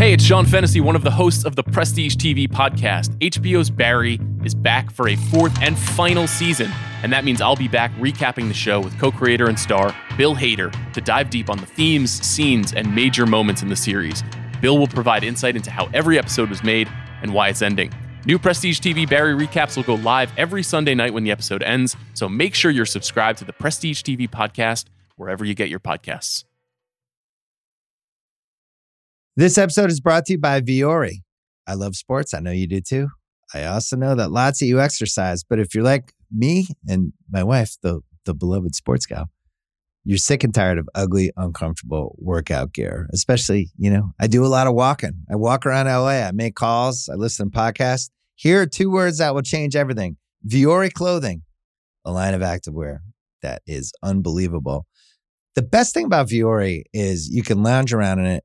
Hey, it's Sean Fennessy, one of the hosts of the Prestige TV podcast. HBO's Barry is back for a fourth and final season, and that means I'll be back recapping the show with co creator and star Bill Hader to dive deep on the themes, scenes, and major moments in the series. Bill will provide insight into how every episode was made and why it's ending. New Prestige TV Barry recaps will go live every Sunday night when the episode ends, so make sure you're subscribed to the Prestige TV podcast wherever you get your podcasts. This episode is brought to you by Vuori. I love sports. I know you do too. I also know that lots of you exercise, but if you're like me and my wife, the the beloved sports gal, you're sick and tired of ugly, uncomfortable workout gear. Especially, you know, I do a lot of walking. I walk around LA. I make calls. I listen to podcasts. Here are two words that will change everything: Vuori clothing, a line of activewear that is unbelievable. The best thing about Vuori is you can lounge around in it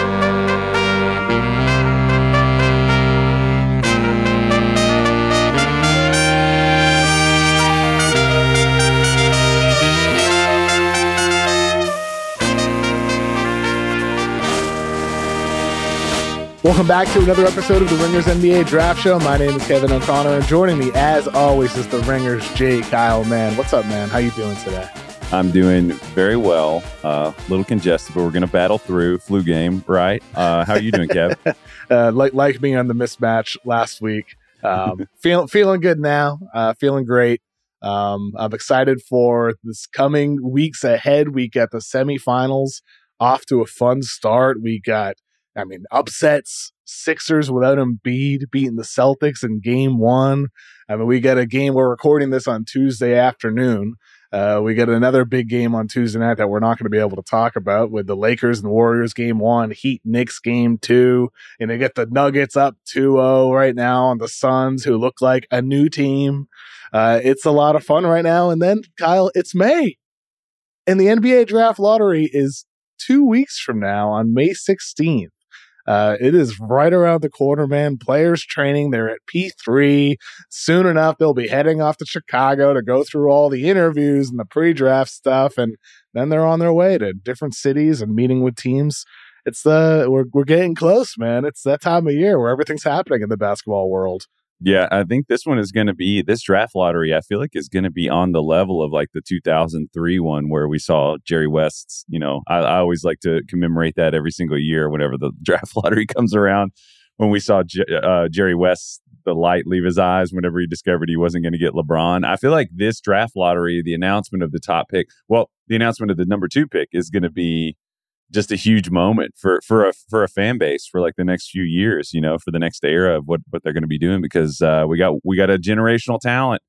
Welcome back to another episode of the Ringers NBA Draft Show. My name is Kevin O'Connor, and joining me, as always, is the Ringers Jay Kyle. Mann, what's up, man? How you doing today? I'm doing very well. A uh, little congested, but we're going to battle through. Flu game, right? Uh, how are you doing, Kev? uh, like like me on the mismatch last week. Um, feeling feeling good now. Uh, feeling great. Um, I'm excited for this coming weeks ahead. We got the semifinals off to a fun start. We got I mean, upsets, Sixers without Embiid beating the Celtics in game one. I mean, we got a game, we're recording this on Tuesday afternoon. Uh, we got another big game on Tuesday night that we're not going to be able to talk about with the Lakers and Warriors game one, Heat Knicks game two, and they get the Nuggets up 2-0 right now on the Suns who look like a new team. Uh, it's a lot of fun right now. And then Kyle, it's May and the NBA draft lottery is two weeks from now on May 16th. Uh, it is right around the corner, man. Players training, they're at P3. Soon enough, they'll be heading off to Chicago to go through all the interviews and the pre draft stuff. And then they're on their way to different cities and meeting with teams. It's the, we're, we're getting close, man. It's that time of year where everything's happening in the basketball world. Yeah, I think this one is going to be this draft lottery. I feel like is going to be on the level of like the 2003 one where we saw Jerry West's. You know, I, I always like to commemorate that every single year whenever the draft lottery comes around. When we saw J- uh, Jerry West, the light leave his eyes whenever he discovered he wasn't going to get LeBron. I feel like this draft lottery, the announcement of the top pick, well, the announcement of the number two pick is going to be just a huge moment for for a for a fan base for like the next few years, you know, for the next era of what what they're going to be doing because uh, we got we got a generational talent,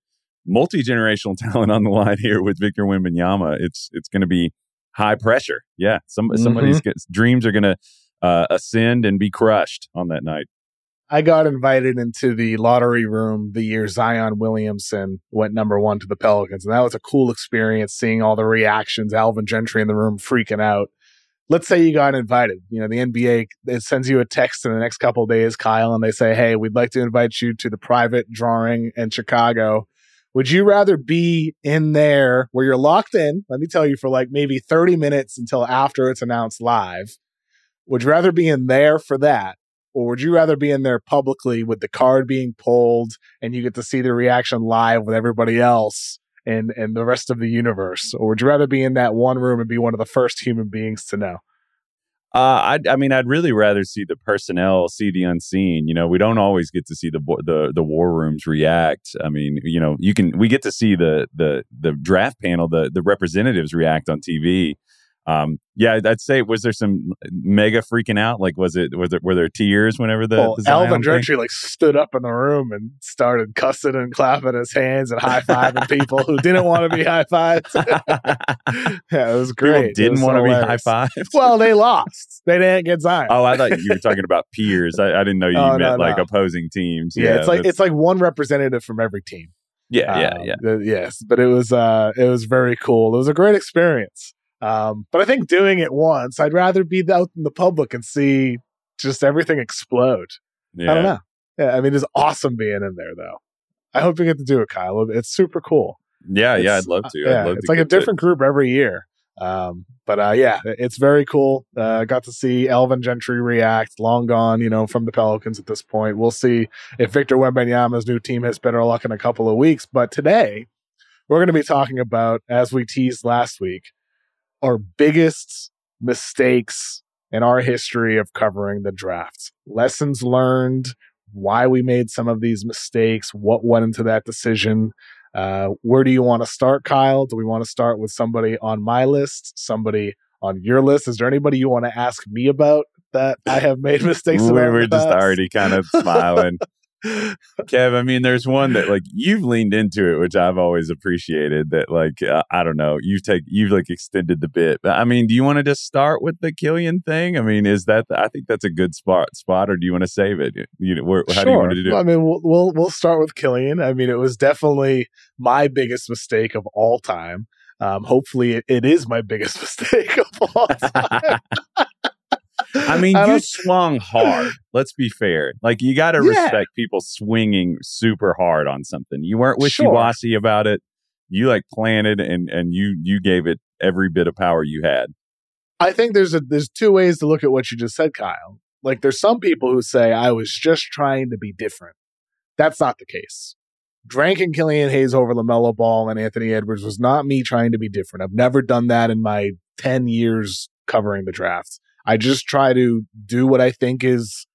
multi generational talent on the line here with Victor Wembanyama. It's it's going to be high pressure. Yeah, some mm-hmm. somebody's dreams are going to uh, ascend and be crushed on that night. I got invited into the lottery room the year Zion Williamson went number one to the Pelicans, and that was a cool experience seeing all the reactions. Alvin Gentry in the room freaking out let's say you got invited. You know, the NBA it sends you a text in the next couple days, Kyle, and they say, "Hey, we'd like to invite you to the private drawing in Chicago." Would you rather be in there where you're locked in? Let me tell you, for like maybe 30 minutes until after it's announced live. Would you rather be in there for that? Or would you rather be in there publicly with the card being pulled and you get to see the reaction live with everybody else and, and the rest of the universe? Or would you rather be in that one room and be one of the first human beings to know? Uh, I, I mean, I'd really rather see the personnel see the unseen. You know, we don't always get to see the the the war rooms react. I mean, you know, you can we get to see the the the draft panel, the the representatives react on TV, um, yeah, I'd say was there some mega freaking out? Like, was it was it were there tears whenever the, well, the Alvin Gentry like stood up in the room and started cussing and clapping his hands and high fiving people who didn't want to be high fived. yeah, it was great. People didn't want to be high fived. Well, they lost. They didn't get Zion. Oh, I thought you were talking about peers. I, I didn't know you oh, meant no, like no. opposing teams. Yeah, yeah it's like it's like one representative from every team. Yeah, yeah, um, yeah. yes, but it was uh it was very cool. It was a great experience. Um, but I think doing it once, I'd rather be out in the public and see just everything explode. Yeah. I don't know. Yeah, I mean, it's awesome being in there, though. I hope you get to do it, Kyle. It's super cool. Yeah, it's, yeah, I'd love to. yeah, love it's to like a different it. group every year. Um, but uh, yeah, it's very cool. Uh, got to see Alvin Gentry react. Long gone, you know, from the Pelicans at this point. We'll see if Victor Wembanyama's new team has better luck in a couple of weeks. But today, we're going to be talking about, as we teased last week, our biggest mistakes in our history of covering the draft. Lessons learned, why we made some of these mistakes, what went into that decision. Uh, where do you want to start, Kyle? Do we want to start with somebody on my list, somebody on your list? Is there anybody you want to ask me about that I have made mistakes? we were just already kind of smiling. Kev, I mean, there's one that like you've leaned into it, which I've always appreciated. That like uh, I don't know, you've take you've like extended the bit. But, I mean, do you want to just start with the Killian thing? I mean, is that I think that's a good spot spot, or do you want to save it? You know, where, how sure. do you want to do? it? I mean, we'll, we'll we'll start with Killian. I mean, it was definitely my biggest mistake of all time. Um, hopefully, it, it is my biggest mistake of all time. I mean, I you swung hard. Let's be fair. Like you got to yeah. respect people swinging super hard on something. You weren't wishy washy sure. about it. You like planted and and you you gave it every bit of power you had. I think there's a there's two ways to look at what you just said, Kyle. Like there's some people who say I was just trying to be different. That's not the case. Dranking Killian Hayes over LaMelo Ball and Anthony Edwards was not me trying to be different. I've never done that in my 10 years covering the draft. I just try to do what I think is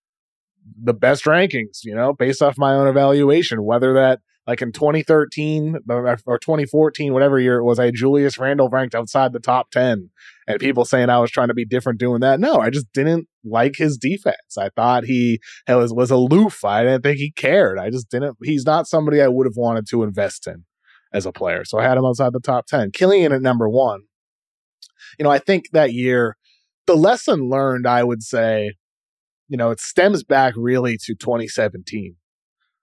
the best rankings, you know, based off my own evaluation, whether that like in 2013 or 2014, whatever year it was, I had Julius Randle ranked outside the top 10 and people saying I was trying to be different doing that. No, I just didn't like his defense. I thought he was, was aloof. I didn't think he cared. I just didn't, he's not somebody I would have wanted to invest in as a player. So I had him outside the top 10. Killian at number one. You know, I think that year the lesson learned, I would say, you know, it stems back really to 2017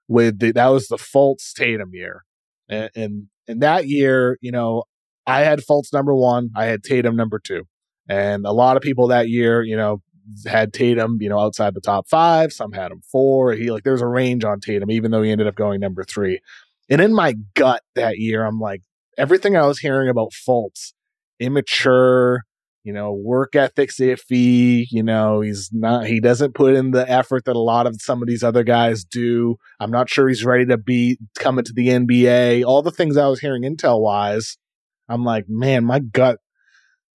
with the, that was the Fultz Tatum year. And, and, and that year, you know, I had Fultz number one, I had Tatum number two. And a lot of people that year, you know, had Tatum, you know, outside the top five. Some had him four. He like there's a range on Tatum, even though he ended up going number three. And in my gut that year, I'm like, everything I was hearing about Fultz, immature, you know, work ethic's iffy. You know, he's not, he doesn't put in the effort that a lot of some of these other guys do. I'm not sure he's ready to be coming to the NBA. All the things I was hearing intel wise, I'm like, man, my gut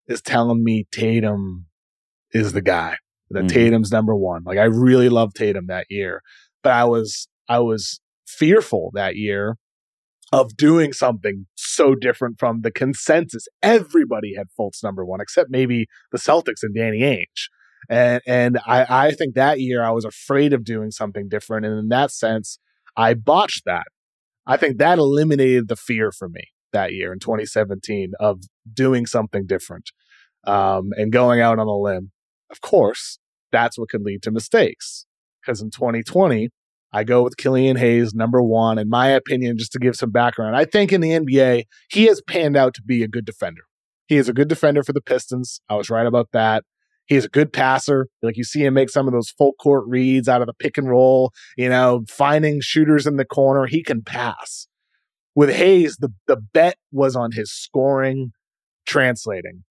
is telling me Tatum is the guy. That mm-hmm. Tatum's number one. Like I really love Tatum that year, but I was, I was fearful that year of doing something so different from the consensus. Everybody had Fultz number one, except maybe the Celtics and Danny Ainge. And and I, I think that year I was afraid of doing something different. And in that sense, I botched that. I think that eliminated the fear for me that year in 2017 of doing something different um, and going out on a limb. Of course, that's what could lead to mistakes. Because in 2020, I go with Killian Hayes, number one. In my opinion, just to give some background, I think in the NBA, he has panned out to be a good defender. He is a good defender for the Pistons. I was right about that. He is a good passer. Like you see him make some of those full court reads out of the pick and roll, you know, finding shooters in the corner. He can pass. With Hayes, the, the bet was on his scoring translating.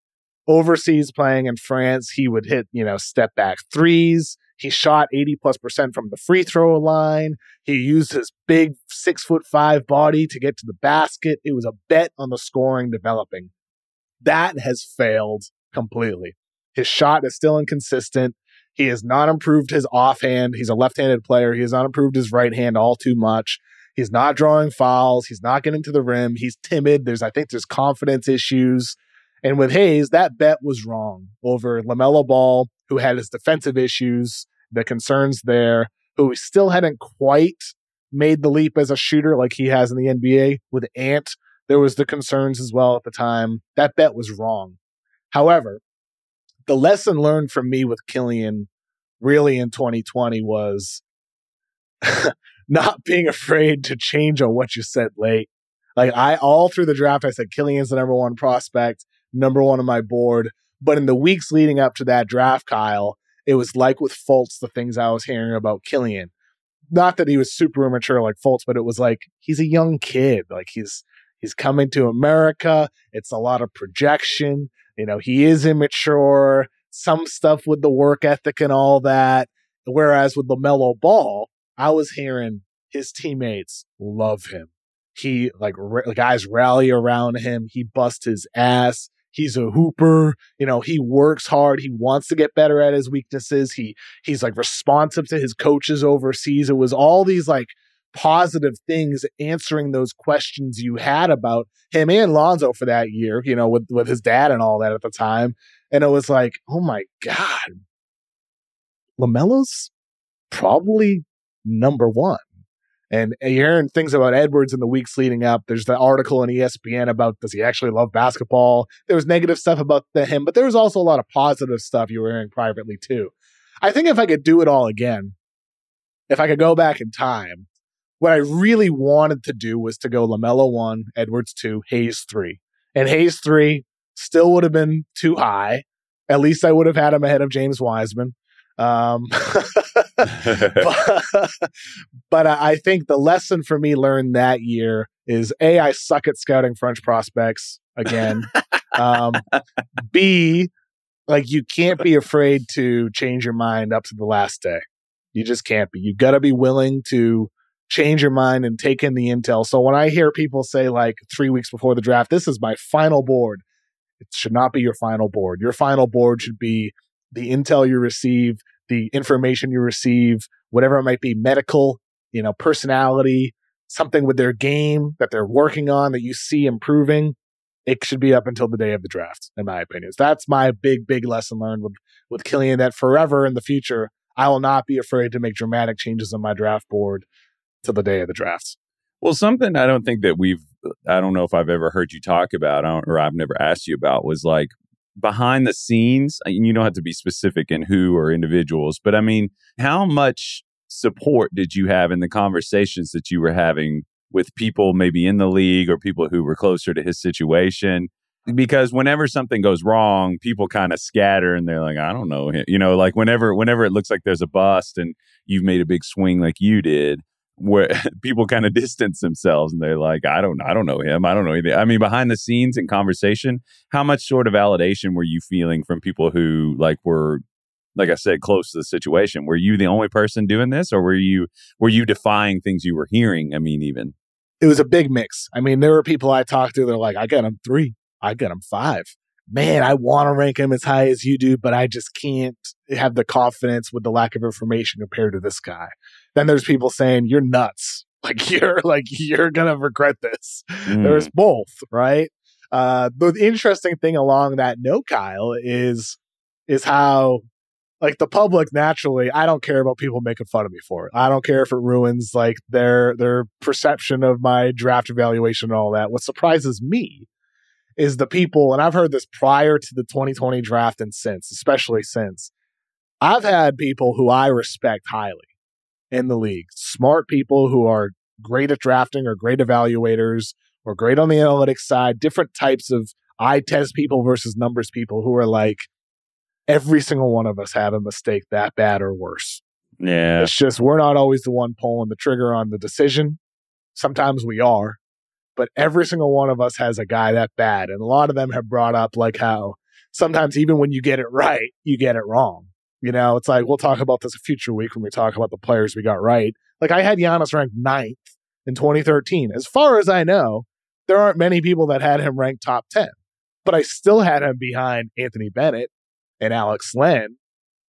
Overseas playing in France, he would hit, you know, step back threes. He shot 80 plus percent from the free throw line. He used his big six foot five body to get to the basket. It was a bet on the scoring developing. That has failed completely. His shot is still inconsistent. He has not improved his offhand. He's a left handed player. He has not improved his right hand all too much. He's not drawing fouls. He's not getting to the rim. He's timid. There's, I think, there's confidence issues. And with Hayes, that bet was wrong over LaMelo Ball, who had his defensive issues, the concerns there, who still hadn't quite made the leap as a shooter like he has in the NBA. With Ant, there was the concerns as well at the time. That bet was wrong. However, the lesson learned from me with Killian really in 2020 was not being afraid to change on what you said late. Like I all through the draft, I said Killian's the number one prospect, number one on my board. But in the weeks leading up to that draft, Kyle, it was like with Fultz, the things I was hearing about Killian. Not that he was super immature like Fultz, but it was like he's a young kid. Like he's he's coming to America. It's a lot of projection. You know, he is immature, some stuff with the work ethic and all that. Whereas with LaMelo Ball, I was hearing his teammates love him. He like r- guys rally around him. He busts his ass. He's a hooper. You know, he works hard. He wants to get better at his weaknesses. He he's like responsive to his coaches overseas. It was all these like positive things answering those questions you had about him and Lonzo for that year, you know, with, with his dad and all that at the time. And it was like, oh my God, LaMelo's probably number one. And you're hearing things about Edwards in the weeks leading up. There's the article in ESPN about does he actually love basketball? There was negative stuff about the, him, but there was also a lot of positive stuff you were hearing privately too. I think if I could do it all again, if I could go back in time, what I really wanted to do was to go LaMelo 1, Edwards 2, Hayes 3. And Hayes 3 still would have been too high. At least I would have had him ahead of James Wiseman. Um, but, but I think the lesson for me learned that year is A, I suck at scouting French prospects again. um, B, like you can't be afraid to change your mind up to the last day. You just can't be. You got to be willing to change your mind and take in the intel. So when I hear people say like three weeks before the draft, this is my final board, it should not be your final board. Your final board should be the intel you receive, the information you receive, whatever it might be, medical, you know, personality, something with their game that they're working on that you see improving. It should be up until the day of the draft, in my opinion. So that's my big, big lesson learned with, with Killian that forever in the future, I will not be afraid to make dramatic changes on my draft board to the day of the draft. Well, something I don't think that we've, I don't know if I've ever heard you talk about or I've never asked you about was like behind the scenes. Uh, you don't have to be specific in who or individuals, but I mean, how much support did you have in the conversations that you were having with people maybe in the league or people who were closer to his situation? Because whenever something goes wrong, people kind of scatter and they're like, I don't know. You know, like whenever whenever it looks like there's a bust and you've made a big swing like you did, where people kind of distance themselves and they're like, I don't, I don't know him. I don't know anything. I mean, behind the scenes in conversation, how much sort of validation were you feeling from people who like were, like I said, close to the situation? Were you the only person doing this, or were you were you defying things you were hearing? I mean, even it was a big mix. I mean, there were people I talked to. They're like, I got him three, I got him five. Man, I want to rank him as high as you do, but I just can't have the confidence with the lack of information compared to this guy. Then there's people saying you're nuts. Like you're like you're gonna regret this. Mm. There's both, right? Uh, the interesting thing along that note, Kyle, is is how like the public naturally i don't care about people making fun of me for it i don't care if it ruins like their their perception of my draft evaluation and all that what surprises me is the people and i've heard this prior to the 2020 draft and since especially since i've had people who i respect highly in the league. Smart people who are great at drafting or great evaluators or great on the analytics side, different types of eye test people versus numbers people who are like, every single one of us have a mistake that bad or worse. Yeah. It's just we're not always the one pulling the trigger on the decision. Sometimes we are, but every single one of us has a guy that bad. And a lot of them have brought up like how sometimes even when you get it right, you get it wrong. You know, it's like we'll talk about this a future week when we talk about the players we got right. Like I had Giannis ranked ninth in 2013. As far as I know, there aren't many people that had him ranked top 10, but I still had him behind Anthony Bennett and Alex Len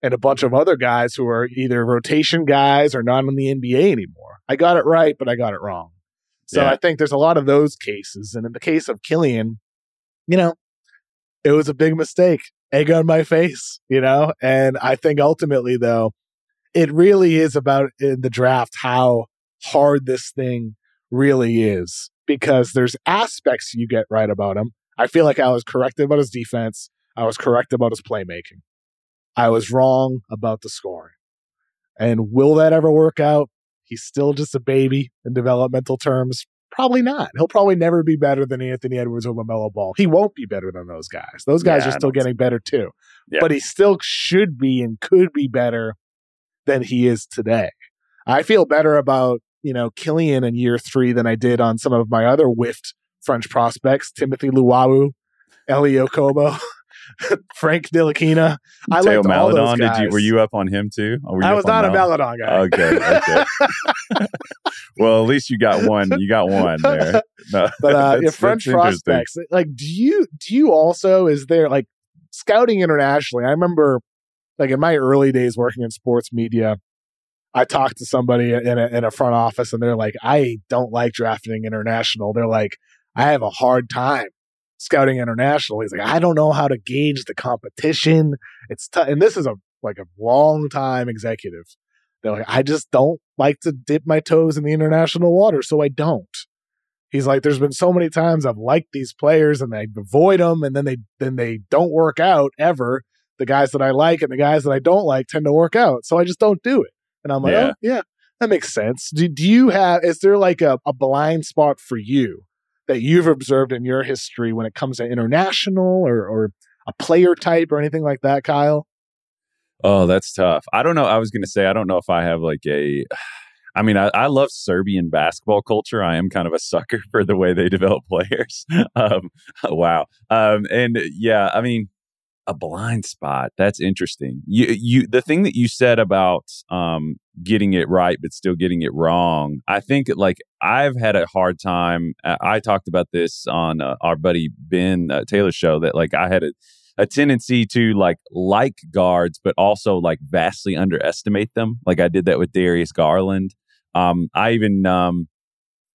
and a bunch of other guys who are either rotation guys or not in the NBA anymore. I got it right, but I got it wrong. So Yeah. I think there's a lot of those cases. And in the case of Killian, you know, it was a big mistake. Egg on my face, you know? And I think ultimately, though, it really is about in the draft how hard this thing really is because there's aspects you get right about him. I feel like I was correct about his defense. I was correct about his playmaking. I was wrong about the scoring. And will that ever work out? He's still just a baby in developmental terms. Probably not. He'll probably never be better than Anthony Edwards or LaMelo Ball. He won't be better than those guys. Those guys Yeah, are still getting better too. Yeah. But he still should be and could be better than he is today. I feel better about, you know, Killian in year three than I did on some of my other whiffed French prospects, Timothy Luwawu, Elie Okobo, Frank Ntilikina. I Teo liked all those Maledon, did you guys. were you up on him too? Were you I was not a Mal- Maledon guy. Okay, okay. well, at least you got one. You got one there. No, but uh, yeah, French prospects. Like, do you do you also is there like scouting internationally? I remember, like in my early days working in sports media, I talked to somebody in a, in a front office, and they're like, "I don't like drafting international." They're like, "I have a hard time scouting international." He's like, "I don't know how to gauge the competition. It's tough." And this is a like a long time executive. They're like, "I just don't like to dip my toes in the international water, so I don't." He's like, there's been so many times I've liked these players and I avoid them, and then they then they don't work out ever. The guys that I like and the guys that I don't like tend to work out, so I just don't do it. And I'm like, Yeah. oh yeah, that makes sense. Do, do you have? Is there like a, a blind spot for you that you've observed in your history when it comes to international or or a player type or anything like that, Kyle? Oh, that's tough. I don't know. I was going to say, I don't know if I have like a. I mean, I, I love Serbian basketball culture. I am kind of a sucker for the way they develop players. um, wow. Um, and yeah, I mean, a blind spot. That's interesting. You, you, the thing that you said about um, getting it right but still getting it wrong. I think like I've had a hard time. I, I talked about this on uh, our buddy Ben uh, Taylor show that like I had a a tendency to like like guards, but also like vastly underestimate them. Like I did that with Darius Garland. Um, I even um,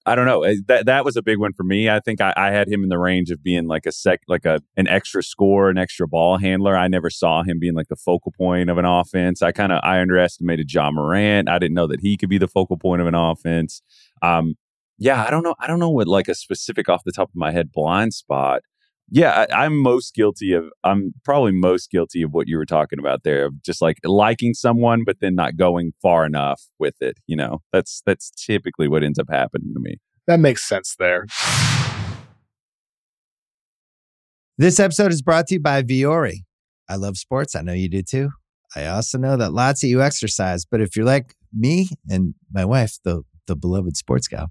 I don't know. eh, That that was a big one for me. I think I, I had him in the range of being like a sec, like a an extra scorer, an extra ball handler. I never saw him being like the focal point of an offense. I kind of I underestimated Ja Morant. I didn't know that he could be the focal point of an offense. Um, yeah, I don't know. I don't know what like a specific off the top of my head blind spot. Yeah, I, I'm most guilty of. I'm probably most guilty of what you were talking about there, of just like liking someone, but then not going far enough with it. You know, that's that's typically what ends up happening to me. That makes sense there. This episode is brought to you by Vuori. I love sports. I know you do too. I also know that lots of you exercise, but if you're like me and my wife, the the beloved sports gal,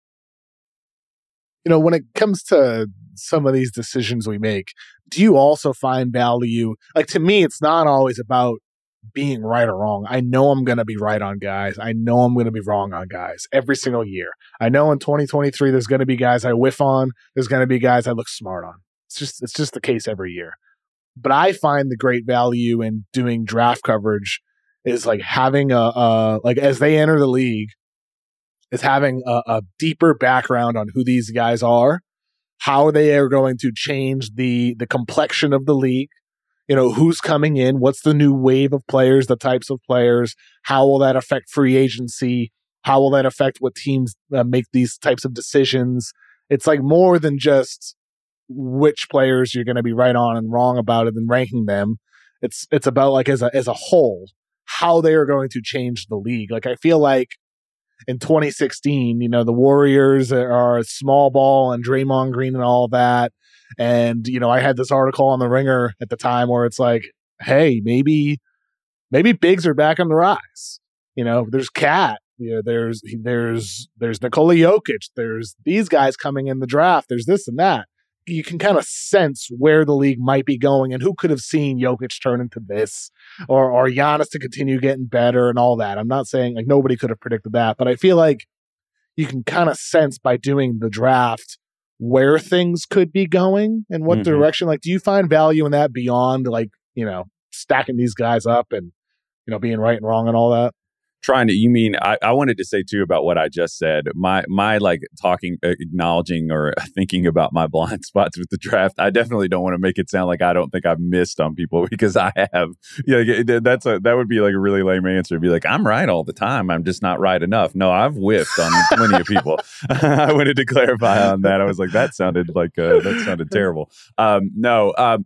You know, when it comes to some of these decisions we make, do you also find value? Like to me, it's not always about being right or wrong. I know I'm going to be right on guys. I know I'm going to be wrong on guys every single year. I know in 2023 there's going to be guys I whiff on. There's going to be guys I look smart on. It's just it's just the case every year. but I find the great value in doing draft coverage is like having a, a like as they enter the league, is having a, a deeper background on who these guys are, how they are going to change the the complexion of the league. You know, who's coming in, what's the new wave of players, the types of players, how will that affect free agency? How will that affect what teams uh, make these types of decisions? It's like more than just which players you're going to be right on and wrong about it and ranking them. It's it's about like as a as a whole how they are going to change the league. Like I feel like in 2016, you know, the Warriors are small ball and Draymond Green and all that. And, you know, I had this article on the ringer at the time where it's like, hey, maybe maybe bigs are back on the rise. You know, there's Cat, you know, there's there's there's Nikola Jokic, there's these guys coming in the draft, there's this and that you can kind of sense where the league might be going and who could have seen Jokic turn into this or or Giannis to continue getting better and all that. I'm not saying like nobody could have predicted that, but I feel like you can kind of sense by doing the draft where things could be going and what mm-hmm. direction. Like, do you find value in that beyond like, you know, stacking these guys up and, you know, being right and wrong and all that? Trying to you mean I, I wanted to say too about what i just said. My my like talking uh, acknowledging or thinking about my blind spots with the draft i definitely don't want to make it sound like i don't think i've missed on people because i have. Yeah that's a that would be like a really lame answer. To be like i'm right all the time. I'm just not right enough. No i've whiffed on plenty of people. I wanted to clarify on that. I was like that sounded like uh, that sounded terrible. Um no um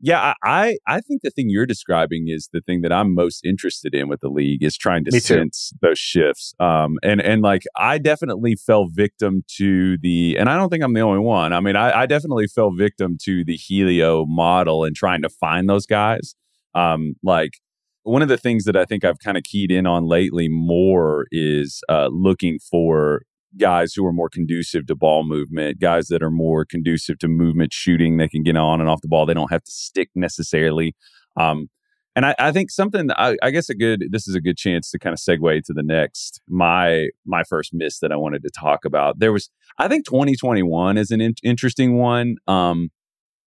yeah, I I think the thing you're describing is the thing that I'm most interested in with the league is trying to sense those shifts. Um, and and like I definitely fell victim to the, and I don't think I'm the only one. I mean, I, I definitely fell victim to the Helio model and trying to find those guys. Um, like one of the things that I think I've kind of keyed in on lately more is uh, looking for guys who are more conducive to ball movement, guys that are more conducive to movement shooting. They can get on and off the ball. They don't have to stick necessarily. Um, and I, I, think something I, I, guess a good this is a good chance to kind of segue to the next my my first miss that I wanted to talk about. There was I think 2021 is an in- interesting one um,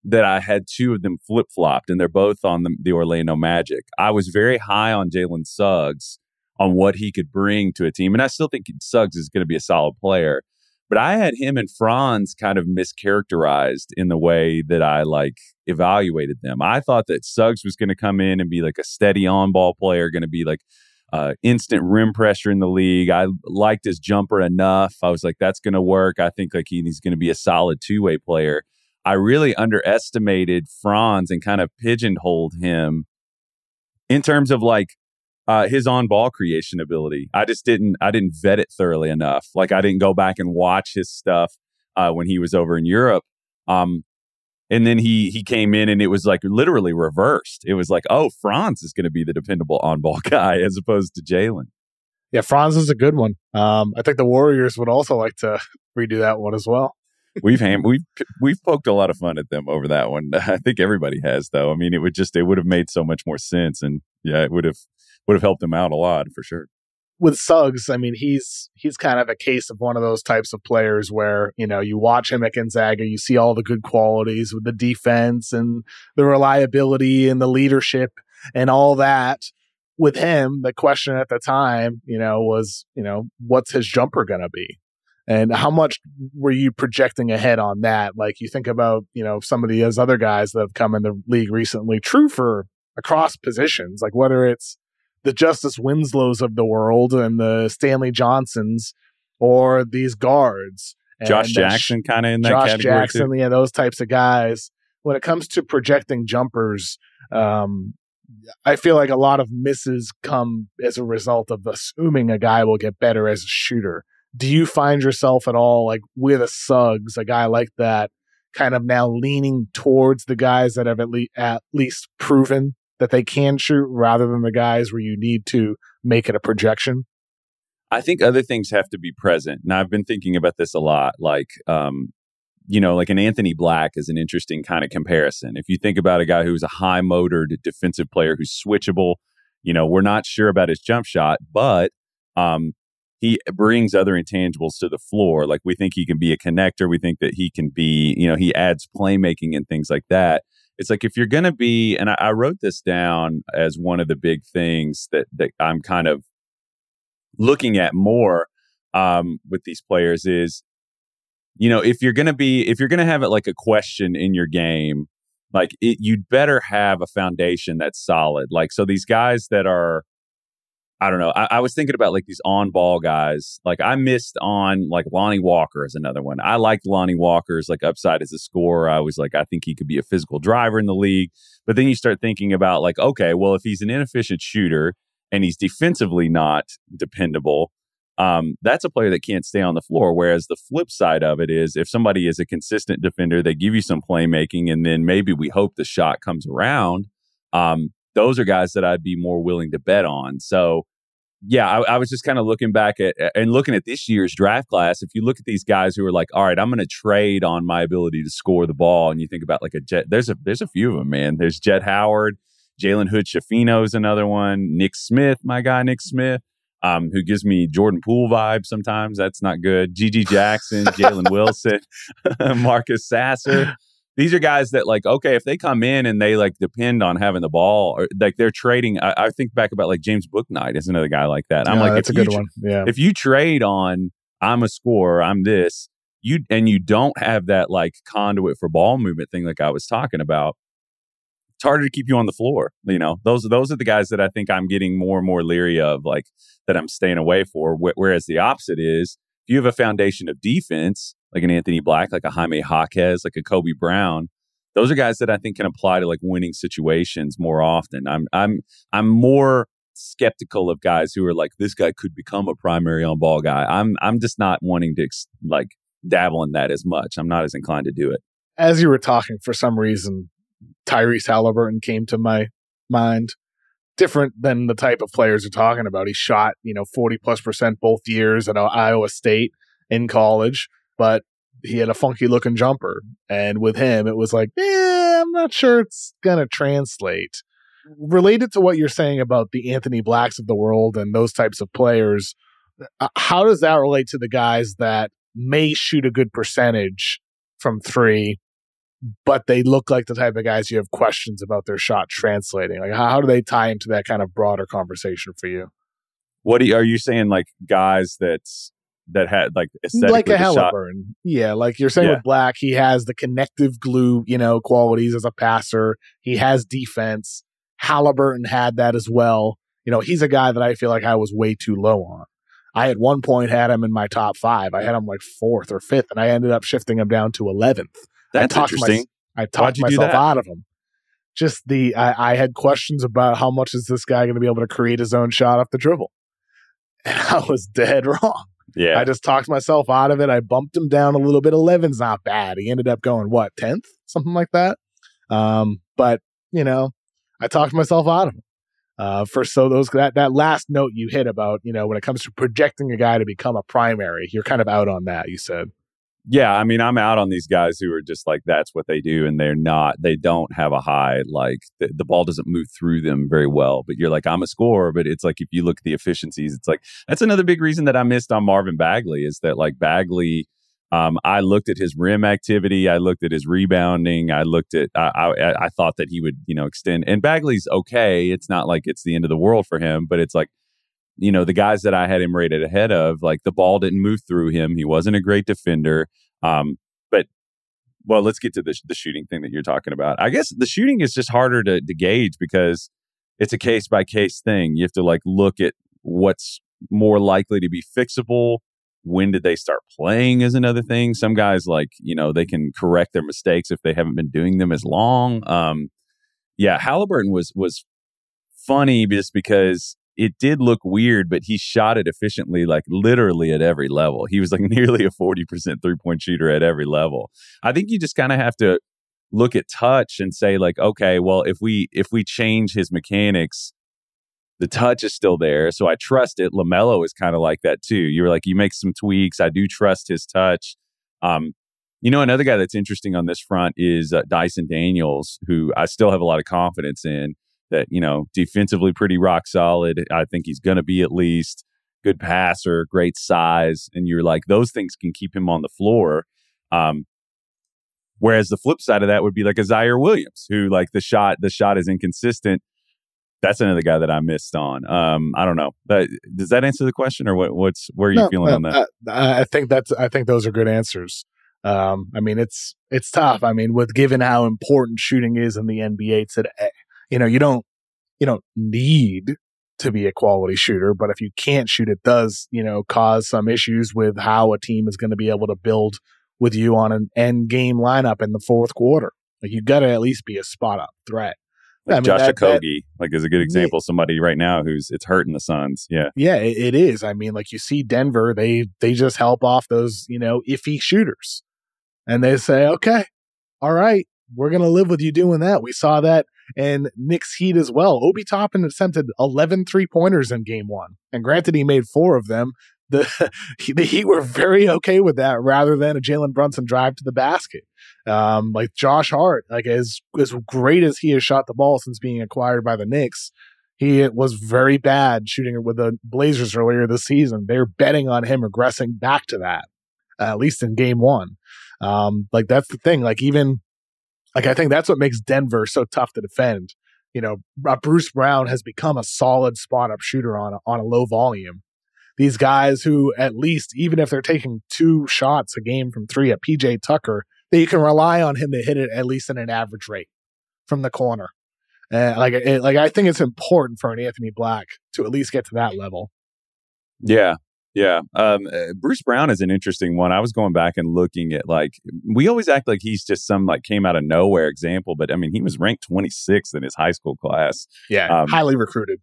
that I had two of them flip flopped and they're both on the, the Orlando Magic. I was very high on Jalen Suggs on what he could bring to a team. And I still think Suggs is going to be a solid player. But I had him and Franz kind of mischaracterized in the way that I like evaluated them. I thought that Suggs was going to come in and be like a steady on ball player, going to be like uh, instant rim pressure in the league. I liked his jumper enough. I was like, that's going to work. I think like he, he's going to be a solid two way player. I really underestimated Franz and kind of pigeonholed him in terms of like uh, his on ball creation ability. I just didn't I didn't vet it thoroughly enough. Like I didn't go back and watch his stuff uh, when he was over in Europe. Um, and then he he came in and it was like literally reversed. It was like, oh, Franz is going to be the dependable on ball guy as opposed to Jalen. Yeah, Franz is a good one. Um, I think the Warriors would also like to redo that one as well. we've ham- we've we've poked a lot of fun at them over that one. I think everybody has, though. I mean, it would just it would have made so much more sense, and yeah, it would have would have helped him out a lot for sure. With Suggs, I mean, he's he's kind of a case of one of those types of players where you know you watch him at Gonzaga, you see all the good qualities with the defense and the reliability and the leadership and all that. With him, the question at the time, you know, was you know what's his jumper going to be, and how much were you projecting ahead on that? Like you think about you know some of the other guys that have come in the league recently, true for across positions, like whether it's the Justice Winslows of the world and the Stanley Johnsons or these guards. Josh Jackson kind of in that Josh category. Jackson, too. yeah, those types of guys. When it comes to projecting jumpers, um, I feel like a lot of misses come as a result of assuming a guy will get better as a shooter. Do you find yourself at all like with a Suggs, a guy like that, kind of now leaning towards the guys that have at, le- at least proven that they can shoot rather than the guys where you need to make it a projection? I think other things have to be present. And I've been thinking about this a lot. Like, um, you know, like an Anthony Black is an interesting kind of comparison. If you think about a guy who's a high motored defensive player who's switchable, you know, we're not sure about his jump shot, but um, he brings other intangibles to the floor. Like we think he can be a connector. We think that he can be, you know, he adds playmaking and things like that. It's like if you're going to be, and I, I wrote this down as one of the big things that that I'm kind of looking at more um, with these players is, you know, if you're going to be, if you're going to have it like a question in your game, like it, you'd better have a foundation that's solid. Like, so these guys that are, I don't know. I, I, was thinking about like these on ball guys. Like I missed on like Lonnie Walker is another one. I liked Lonnie Walker's like upside as a scorer. I was like, I think he could be a physical driver in the league. But then you start thinking about like, okay, well, if he's an inefficient shooter and he's defensively not dependable, um, that's a player that can't stay on the floor. Whereas the flip side of it is if somebody is a consistent defender, they give you some playmaking, and then maybe we hope the shot comes around. Um, those are guys that I'd be more willing to bet on. So, yeah, I, I was just kind of looking back at and looking at this year's draft class. If you look at these guys who are like, all right, I'm going to trade on my ability to score the ball, and you think about like a Jet, there's a there's a few of them, man. There's Jett Howard, Jalen Hood Schifino is another one, Nick Smith, my guy Nick Smith um, who gives me Jordan Poole vibes sometimes. That's not good. GG Jackson, Jalen Wilson, Marcus Sasser. These are guys that like, okay, if they come in and they like depend on having the ball or like they're trading. I, I think back about like James Bouknight is another guy like that. I'm yeah, like, that's a good one. Yeah. If you trade on I'm a scorer, I'm this, you and you don't have that like conduit for ball movement thing like I was talking about, it's harder to keep you on the floor. You know, those those are the guys that I think I'm getting more and more leery of, like that I'm staying away for. Wh- whereas the opposite is, if you have a foundation of defense, like an Anthony Black, like a Jaime Jaquez, like a Kobe Brown, those are guys that I think can apply to like winning situations more often. I'm I'm I'm more skeptical of guys who are like this guy could become a primary on ball guy. I'm I'm just not wanting to like dabble in that as much. I'm not as inclined to do it. As you were talking, for some reason, Tyrese Halliburton came to my mind. Different than the type of players you're talking about. He shot, you know, 40 plus percent both years at Iowa State in college, but he had a funky looking jumper. And with him, it was like, eh, I'm not sure it's going to translate. Related to what you're saying about the Anthony Blacks of the world and those types of players, uh, how does that relate to the guys that may shoot a good percentage from three, but they look like the type of guys you have questions about their shot translating. Like, how, do they tie into that kind of broader conversation for you? What you, are you saying? Like guys that's that had like like a Halliburton, yeah. Like you're saying yeah. with Black, he has the connective glue, you know, qualities as a passer. He has defense. Halliburton had that as well. You know, he's a guy that I feel like I was way too low on. I at one point had him in my top five. I had him like fourth or fifth, and I ended up shifting him down to eleventh. That's I interesting. My, I talked myself out of him. Just the I, I, had questions about how much is this guy going to be able to create his own shot off the dribble, and I was dead wrong. Yeah, I just talked myself out of it. I bumped him down a little bit. Eleven's not bad. He ended up going what tenth, something like that. Um, but you know, I talked myself out of him. Uh, for so those that that last note you hit about you know when it comes to projecting a guy to become a primary, you're kind of out on that. You said yeah, I mean, I'm out on these guys who are just like that's what they do, and they're not. They don't have a high like the, the, ball doesn't move through them very well. But you're like, I'm a scorer, but it's like if you look at the efficiencies, it's like that's another big reason that I missed on Marvin Bagley is that like Bagley. Um, I looked at his rim activity. I looked at his rebounding. I looked at. I, I, I thought that he would, you know, extend. And Bagley's okay. It's not like it's the end of the world for him, but it's like you know, the guys that I had him rated ahead of, like the ball didn't move through him. He wasn't a great defender. Um, but well, let's get to the, the shooting thing that you're talking about. I guess the shooting is just harder to, to gauge because it's a case by case thing. You have to like look at what's more likely to be fixable. When did they start playing is another thing. Some guys like, you know, they can correct their mistakes if they haven't been doing them as long. Um, yeah, Halliburton was was funny just because it did look weird, but he shot it efficiently, like literally at every level. He was like nearly a 40% three point shooter at every level. I think you just kind of have to look at touch and say, like, okay, well, if we if we change his mechanics, the touch is still there. So I trust it. LaMelo is kind of like that too. You were like, you make some tweaks. I do trust his touch. Um, you know, another guy that's interesting on this front is uh, Dyson Daniels, who I still have a lot of confidence in that, you know, defensively pretty rock solid. I think he's going to be at least good passer, great size. And you're like, those things can keep him on the floor. Um, Whereas the flip side of that would be like a Ziaire Williams, who like the shot the shot is inconsistent. That's another guy that I missed on. Um, I don't know. But does that answer the question, or what? What's where are you No, feeling uh, on that? uh, I think that's I think those are good answers. Um, I mean, it's it's tough. I mean, with given how important shooting is in the NBA today, you know, you don't you don't need to be a quality shooter, but if you can't shoot, it does you know cause some issues with how a team is going to be able to build with you on an end game lineup in the fourth quarter. Like you got to at least be a spot up threat. Like I mean, Josh that- that- Okogie, like is a good example. of Somebody right now who's it's hurting the Suns. Yeah, Yeah, it, it is. I mean, like you see Denver, they they just help off those, you know, iffy shooters. And they say, "Okay. All right, we're going to live with you doing that." We saw that in Knicks Heat as well. Obi Toppin attempted 11 three-pointers in game 1. And granted he made 4 of them. The the Heat were very okay with that rather than a Jalen Brunson drive to the basket. Um, like Josh Hart, like as as great as he has shot the ball since being acquired by the Knicks, he was very bad shooting it with the Blazers earlier this season. They're betting on him regressing back to that, at least in game one. Um, like that's the thing. Like even like I think that's what makes Denver so tough to defend. You know, uh, Bruce Brown has become a solid spot up shooter on a, on a low volume. These guys who at least even if they're taking two shots a game from three at PJ Tucker, that you can rely on him to hit it at least at an average rate from the corner. Uh, like, it, like I think it's important for an Anthony Black to at least get to that level. yeah, yeah. Um, uh, Bruce Brown is an interesting one. I was going back and looking at like we always act like he's just some like came out of nowhere example, but I mean he was ranked 26th in his high school class. Yeah, Um, highly recruited.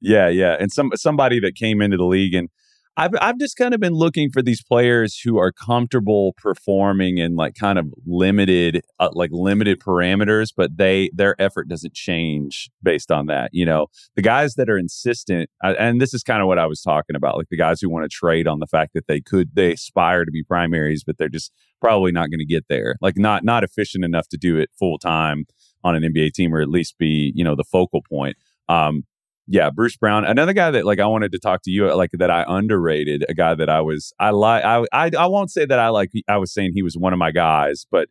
Yeah, yeah, and some somebody that came into the league, and I've I've just kind of been looking for these players who are comfortable performing in like kind of limited, uh, like limited parameters, but they their effort doesn't change based on that. You know, the guys that are insistent, uh, and this is kind of what I was talking about, like the guys who want to trade on the fact that they could they aspire to be primaries, but they're just probably not going to get there, like not not efficient enough to do it full time on an NBA team, or at least be you know the focal point. Um, yeah, Bruce Brown. Another guy that like I wanted to talk to you like that I underrated. A guy that I was I like I, I I won't say that I like I was saying he was one of my guys, but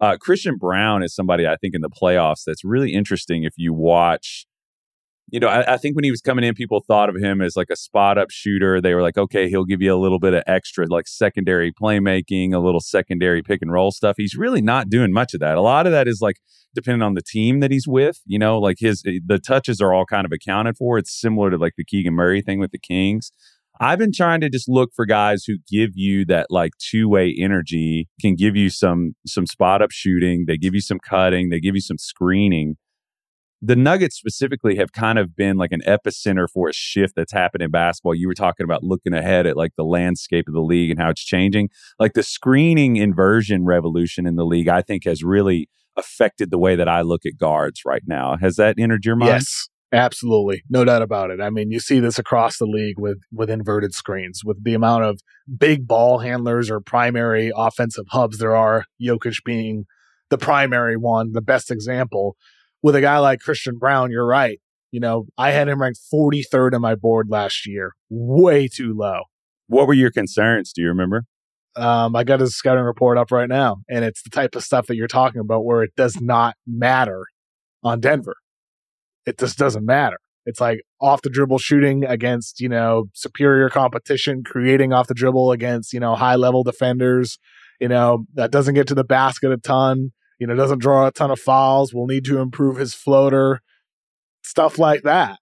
uh, Christian Braun is somebody I think in the playoffs that's really interesting. If you watch, you know, I, I think when he was coming in, people thought of him as like a spot up shooter. They were like, okay, he'll give you a little bit of extra like secondary playmaking, a little secondary pick and roll stuff. He's really not doing much of that. A lot of that is like depending on the team that he's with. You know, like his eh, the touches are all kind of accounted for. It's similar to like the Keegan Murray thing with the Kings. I've been trying to just look for guys who give you that like two way energy, can give you some some spot up shooting, they give you some cutting, they give you some screening. The Nuggets specifically have kind of been like an epicenter for a shift that's happened in basketball. You were talking about looking ahead at like the landscape of the league and how it's changing. Like the screening inversion revolution in the league, I think has really affected the way that I look at guards right now. Has that entered your mind? Yes, absolutely, no doubt about it. I mean, you see this across the league with with inverted screens, with the amount of big ball handlers or primary offensive hubs there are. Jokic being the primary one, the best example. With a guy like Christian Braun, you're right. You know, I had him ranked 43rd on my board last year, way too low. What were your concerns? Do you remember? Um, I got his scouting report up right now, and it's the type of stuff that you're talking about where it does not matter on Denver. It just doesn't matter. It's like off the dribble shooting against, you know, superior competition, creating off the dribble against, you know, high level defenders, you know, that doesn't get to the basket a ton, you know, doesn't draw a ton of fouls, will need to improve his floater, stuff like that.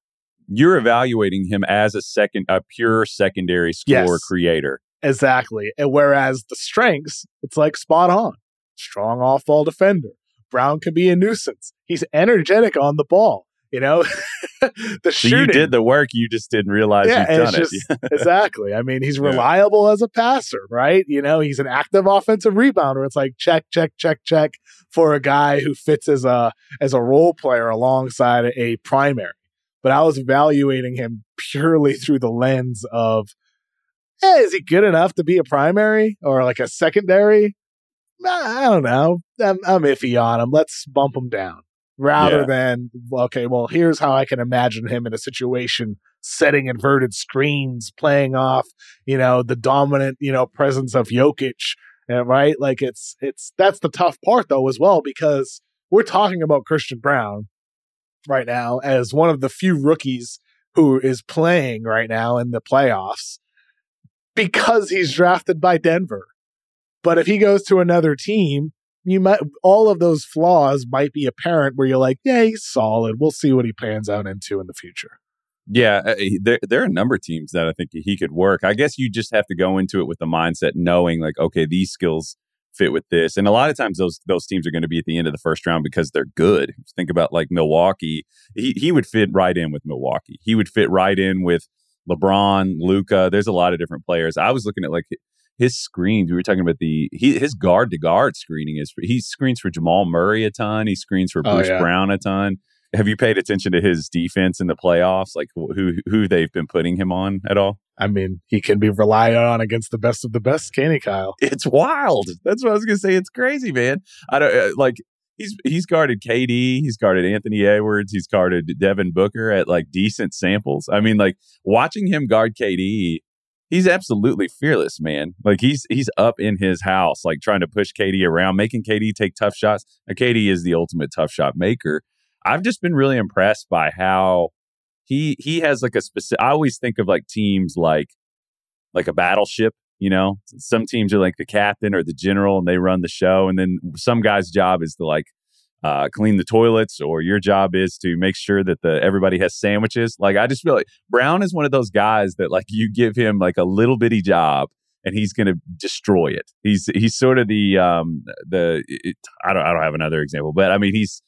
You're evaluating him as a second, a pure secondary score Yes. creator. Exactly. And whereas the strengths, it's like spot on. Strong off ball defender. Braun can be a nuisance. He's energetic on the ball. You know, the So shooting. you did the work, you just didn't realize yeah, you've done it. just exactly. I mean, he's Yeah. reliable as a passer, right? You know, he's an active offensive rebounder. It's like check, check, check, check for a guy who fits as a as a role player alongside a primary. But I was evaluating him purely through the lens of, eh, is he good enough to be a primary or like a secondary? I don't know. I'm, I'm iffy on him. Let's bump him down rather Yeah. than okay. Well, here's how I can imagine him in a situation setting inverted screens, playing off, you know, the dominant, you know, presence of Jokic Yeah, right? Like it's it's that's the tough part though as well because we're talking about Christian Braun right now as one of the few rookies who is playing right now in the playoffs because he's drafted by Denver. But if he goes to another team, you might all of those flaws might be apparent where you're like, yeah, he's solid. We'll see what he pans out into in the future. Yeah, uh, there, there are a number of teams that I think he could work. I guess you just have to go into it with the mindset knowing like, okay, these skills fit with this. And a lot of times those those teams are going to be at the end of the first round because they're good. Think about like Milwaukee. He he would fit right in with Milwaukee. He would fit right in with LeBron, Luka. There's a lot of different players. I was looking at like his screens. We were talking about the he, his guard to guard screening is he screens for Jamal Murray a ton. He screens for oh, Bruce oh, yeah. Brown a ton. Have you paid attention to his defense in the playoffs? Like who who they've been putting him on at all? I mean, he can be relied on against the best of the best, can he, Kyle? It's wild. That's what I was gonna say. It's crazy, man. I don't uh, like. He's he's guarded KD. He's guarded Anthony Edwards. He's guarded Devin Booker at like decent samples. I mean, like watching him guard KD he's absolutely fearless, man. Like he's he's up in his house, like trying to push KD around, making KD take tough shots. Now, KD is the ultimate tough shot maker. I've just been really impressed by how he he has like a specific. I always think of like teams like like a battleship. You know, some teams are like the captain or the general, and they run the show, and then some guy's job is to like uh, clean the toilets, or your job is to make sure that the everybody has sandwiches. Like I just feel like Braun is one of those guys that like you give him like a little bitty job and he's going to destroy it. He's he's sort of the um the it, I don't I don't have another example, but I mean he's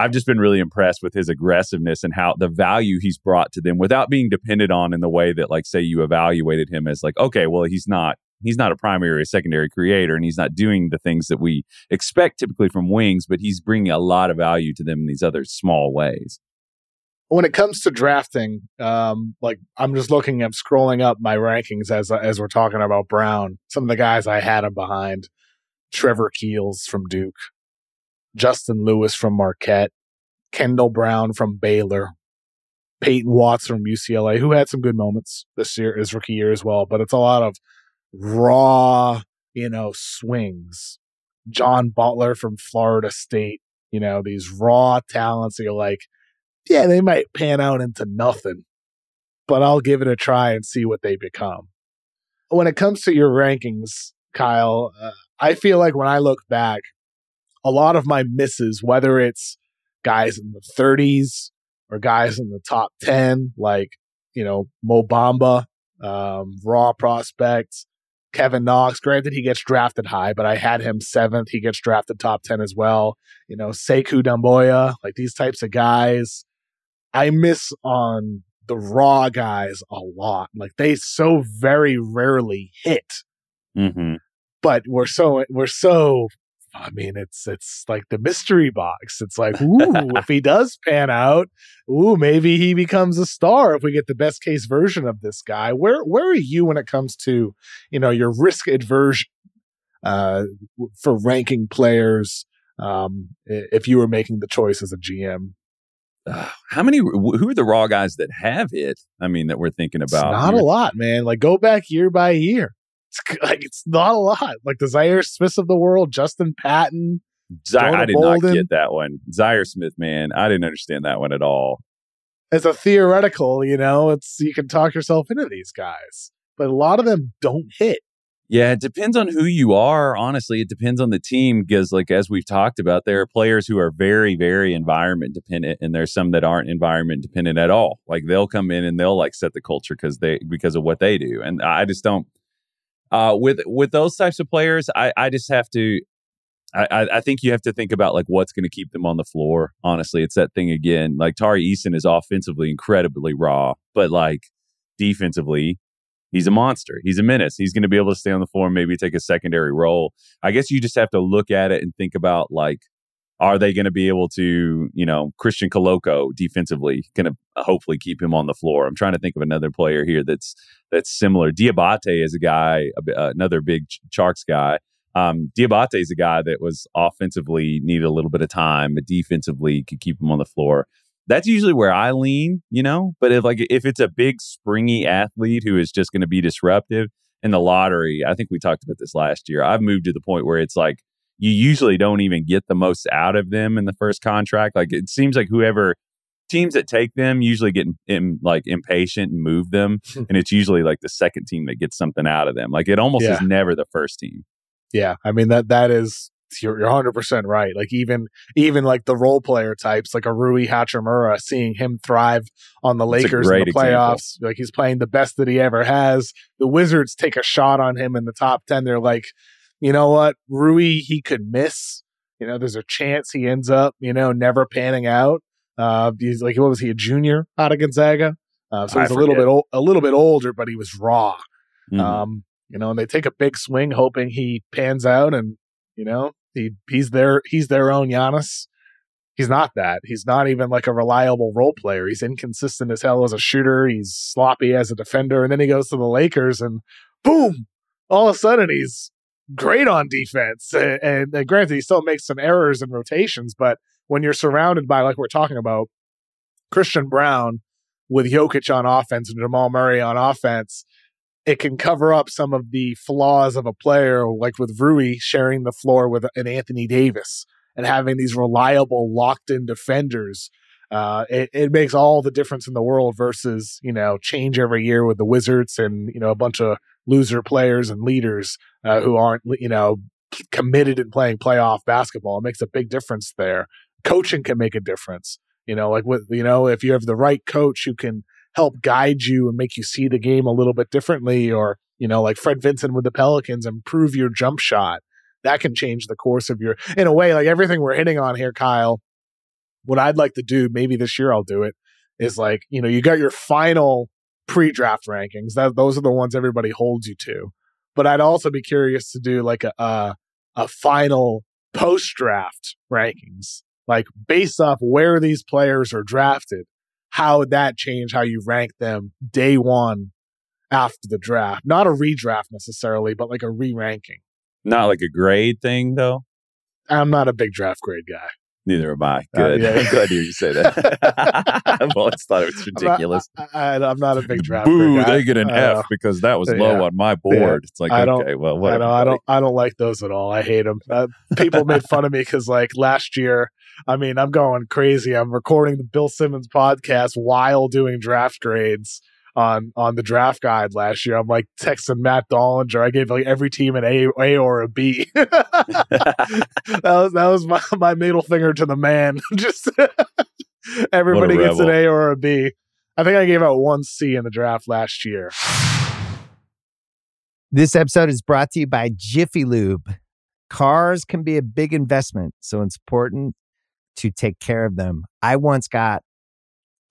I've just been really impressed with his aggressiveness and how the value he's brought to them without being dependent on in the way that like say you evaluated him as like okay well he's not he's not a primary or secondary creator and he's not doing the things that we expect typically from wings but he's bringing a lot of value to them in these other small ways when it comes to drafting um like i'm just looking i'm scrolling up my rankings as as we're talking about Braun. some of the guys i had him behind trevor keels from duke Justin Lewis from Marquette, Kendall Brown from Baylor, Peyton Watts from UCLA, who had some good moments this year, his rookie year as well. But it's a lot of raw, you know, swings. John Butler from Florida State, you know, these raw talents. You're like, yeah, they might pan out into nothing, but I'll give it a try and see what they become. When it comes to your rankings, Kyle, uh, I feel like when I look back, a lot of my misses, whether it's guys in the 30s or guys in the top 10, like, you know, Mo Bamba, um, raw prospects, Kevin Knox. Granted, he gets drafted high, but I had him seventh. He gets drafted top 10 as well. You know, Sekou Doumbouya, like these types of guys. I miss on the raw guys a lot. Like they so very rarely hit. Mm-hmm. But we're so we're so I mean, it's it's like the mystery box. It's like, ooh, if he does pan out, ooh, maybe he becomes a star if we get the best case version of this guy. Where where are you when it comes to, you know, your risk aversion uh, for ranking players? Um, if you were making the choice as a GM, uh, how many? Who are the raw guys that have it? I mean, that we're thinking about. It's not here. a lot, man. Like go back year by year. It's like it's not a lot. Like the Zhaire Smith of the world, Justin Patton. Z- I did Bolden. not get that one. Zhaire Smith, man, I didn't understand that one at all. As a theoretical, you know, it's you can talk yourself into these guys, but a lot of them don't hit. Yeah, it depends on who you are. Honestly, it depends on the team because, like as we've talked about, there are players who are very, very environment dependent, and there's some that aren't environment dependent at all. Like they'll come in and they'll like set the culture because they because of what they do, and I just don't. Uh, with with those types of players, I, I just have to. I, I think you have to think about like what's going to keep them on the floor. Honestly, it's that thing again. Like Tari Eason is offensively incredibly raw, but like defensively, he's a monster. He's a menace. He's going to be able to stay on the floor, and maybe take a secondary role. I guess you just have to look at it and think about like are they going to be able to, you know, Christian Koloko defensively going to hopefully keep him on the floor? I'm trying to think of another player here that's that's similar. Diabate is a guy, another big Sharks guy. Um, Diabate is a guy that was offensively needed a little bit of time, but defensively could keep him on the floor. That's usually where I lean, you know. But if like if it's a big springy athlete who is just going to be disruptive, in the lottery, I think we talked about this last year. I've moved to the point where it's like you usually don't even get the most out of them in the first contract. Like it seems like whoever teams that take them usually get in, like impatient and move them, and it's usually like the second team that gets something out of them. Like it almost Yeah. is never the first team. Yeah, I mean that that is you're you're 100 percent right. Like even even like the role player types, like a Rui Hachimura, seeing him thrive on the Lakers in the example. playoffs, like he's playing the best that he ever has. The Wizards take a shot on him in the top 10. They're like, you know what, Rui, he could miss. You know, there's a chance he ends up, you know, never panning out. Uh, he's like, what was he, a junior out of Gonzaga? Uh, so he's a little bit ol- a little bit older, but he was raw. Mhm. Um, you know, and they take a big swing, hoping he pans out, and you know, he he's their he's their own Giannis. He's not that. He's not even like a reliable role player. He's inconsistent as hell as a shooter. He's sloppy as a defender, and then he goes to the Lakers, and boom! All of a sudden, he's great on defense. And, and, granted, he still makes some errors and rotations, but when you're surrounded by like we're talking about Christian Braun with Jokic on offense and Jamal Murray on offense, it can cover up some of the flaws of a player, like with Rui sharing the floor with an Anthony Davis and having these reliable, locked in defenders. Uh, it, it makes all the difference in the world versus, you know, change every year with the Wizards and, you know, a bunch of loser players and leaders uh, who aren't, you know, committed in playing playoff basketball. It makes a big difference there. Coaching can make a difference. You know, like with, you know, if you have the right coach who can help guide you and make you see the game a little bit differently, or, you know, like Fred Vinson with the Pelicans, improve your jump shot. That can change the course of your, in a way, like everything we're hitting on here, Kyle. What I'd like to do, maybe this year I'll do it, is like, you know, you got your final pre draft rankings. That those are the ones everybody holds you to. But I'd also be curious to do like a a, a final post draft rankings, like based off where these players are drafted. How would that change how you rank them day one after the draft? Not a redraft necessarily, but like a re ranking. Not like a grade thing though. I'm not a big draft grade guy. Neither am I. Uh, Good. yeah. I'm glad to hear you say that. I've always thought it was ridiculous. I, I, I'm not a big draft. Boo! guy. They get an Uh, F because that was yeah. low on my board. It's like I don't- okay, well, I whatever. know. I don't. I don't like those at all. I hate them. Uh, people made fun of me because, like, last year. I mean, I'm going crazy. I'm recording the Bill Simmons podcast while doing draft grades on on the draft guide last year. I'm like texting Matt Dollinger. I gave like every team an A, A or a B. that was that was my my middle finger to the man. Just everybody gets an. A or a B. I think I gave out one C in the draft last year. This episode is brought to you by Jiffy Lube. Cars can be a big investment, so it's important to take care of them. I once got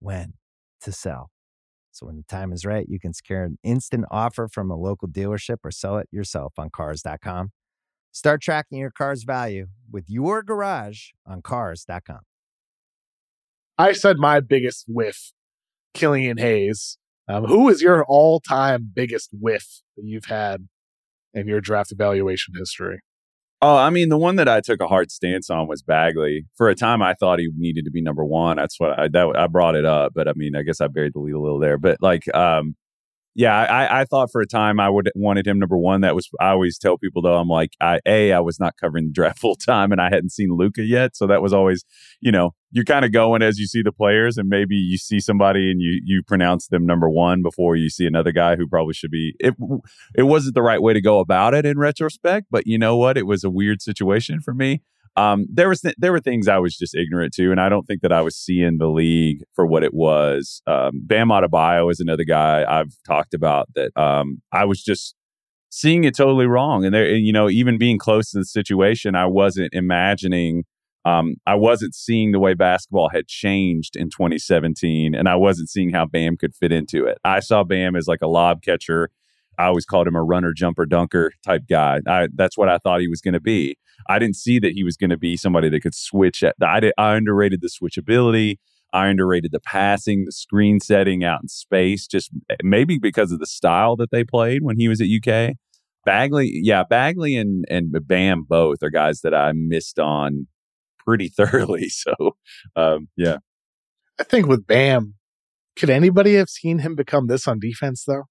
when to sell. So, when the time is right, you can secure an instant offer from a local dealership or sell it yourself on Cars.com. Start tracking your car's value with your garage on Cars.com. I said my biggest whiff, Killian Hayes. Um, who is your all-time biggest whiff that you've had in your draft evaluation history? Oh, I mean, the one that I took a hard stance on was Bagley. For a time, I thought he needed to be number one. That's what I that I brought it up, but I mean, I guess I buried the lead a little there. But like, um, yeah, I, I thought for a time I would wanted him number one. That was I always tell people though I'm like I a I was not covering the draft full time and I hadn't seen Luka yet, so that was always you know you're kind of going as you see the players and maybe you see somebody and you you pronounce them number one before you see another guy who probably should be. It it wasn't the right way to go about it in retrospect, but you know what? It was a weird situation for me. Um, there was th- there were things I was just ignorant to, and I don't think that I was seeing the league for what it was. Um, Bam Adebayo is another guy I've talked about that um, I was just seeing it totally wrong, and there, and, you know, even being close to the situation, I wasn't imagining. Um, I wasn't seeing the way basketball had changed in 2017, and I wasn't seeing how Bam could fit into it. I saw Bam as like a lob catcher. I always called him a runner, jumper, dunker type guy. I, that's what I thought he was going to be. I didn't see that he was going to be somebody that could switch. At, I, did, I underrated the switchability. I underrated the passing, the screen setting out in space, just eh, maybe because of the style that they played when he was at UK. Bagley, yeah, Bagley and and Bam both are guys that I missed on pretty thoroughly. So, um, yeah, I think with Bam, could anybody have seen him become this on defense though?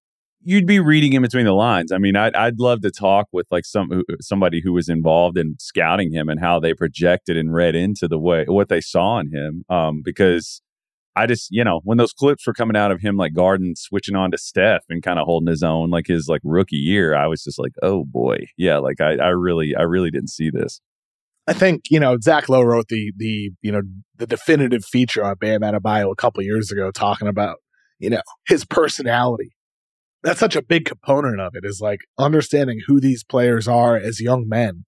you'd be reading in between the lines. I mean, I'd, I'd love to talk with like some somebody who was involved in scouting him and how they projected and read into the way what they saw in him. Um, because I just, you know, when those clips were coming out of him like Garden switching on to Steph and kind of holding his own like his like rookie year, I was just like, oh boy, yeah, like I, I really, I really didn't see this. I think you know Zach Lowe wrote the the you know the definitive feature on Bam Adebayo a bio a couple years ago, talking about you know his personality. That's such a big component of it is like understanding who these players are as young men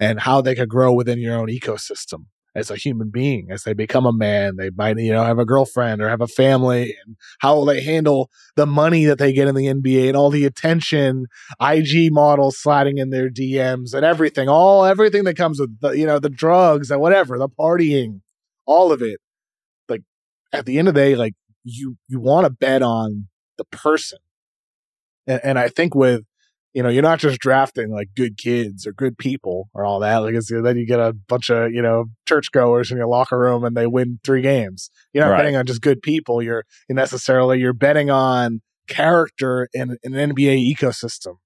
and how they could grow within your own ecosystem as a human being as they become a man they might you know have a girlfriend or have a family and how will they handle the money that they get in the nba and all the attention ig models sliding in their dms and everything all everything that comes with the you know the drugs and whatever the partying all of it. Like at the end of the day like you you want to bet on the person. And, and I think with, you know, you're not just drafting like good kids or good people or all that. Like, then you get a bunch of, you know, churchgoers in your locker room and they win three games. You're not right. betting on just good people. You're, you're necessarily, you're betting on character in, in an NBA ecosystem.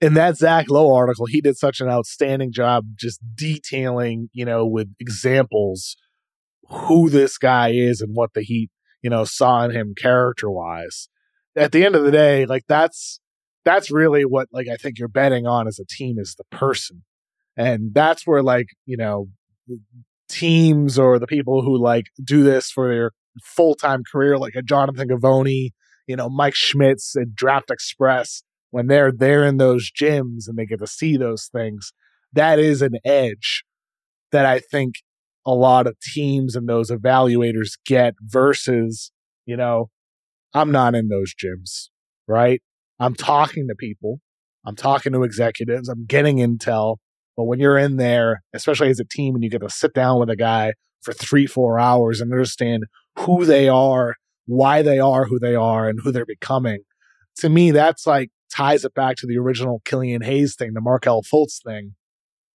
In that Zach Lowe article, he did such an outstanding job just detailing, you know, with examples who this guy is and what the Heat, you know, saw in him character wise at the end of the day, like that's that's really what like I think you're betting on as a team is the person. And that's where like, you know, teams or the people who like do this for their full-time career like a Jonathan Givony, you know, Mike Schmitz and Draft Express when they're there in those gyms and they get to see those things, that is an edge that I think a lot of teams and those evaluators get versus, you know, I'm not in those gyms, right? I'm talking to people. I'm talking to executives. I'm getting intel. But when you're in there, especially as a team, and you get to sit down with a guy for three, four hours and understand who they are, why they are who they are, and who they're becoming, to me, that's like ties it back to the original Killian Hayes thing, the Markelle Fultz thing.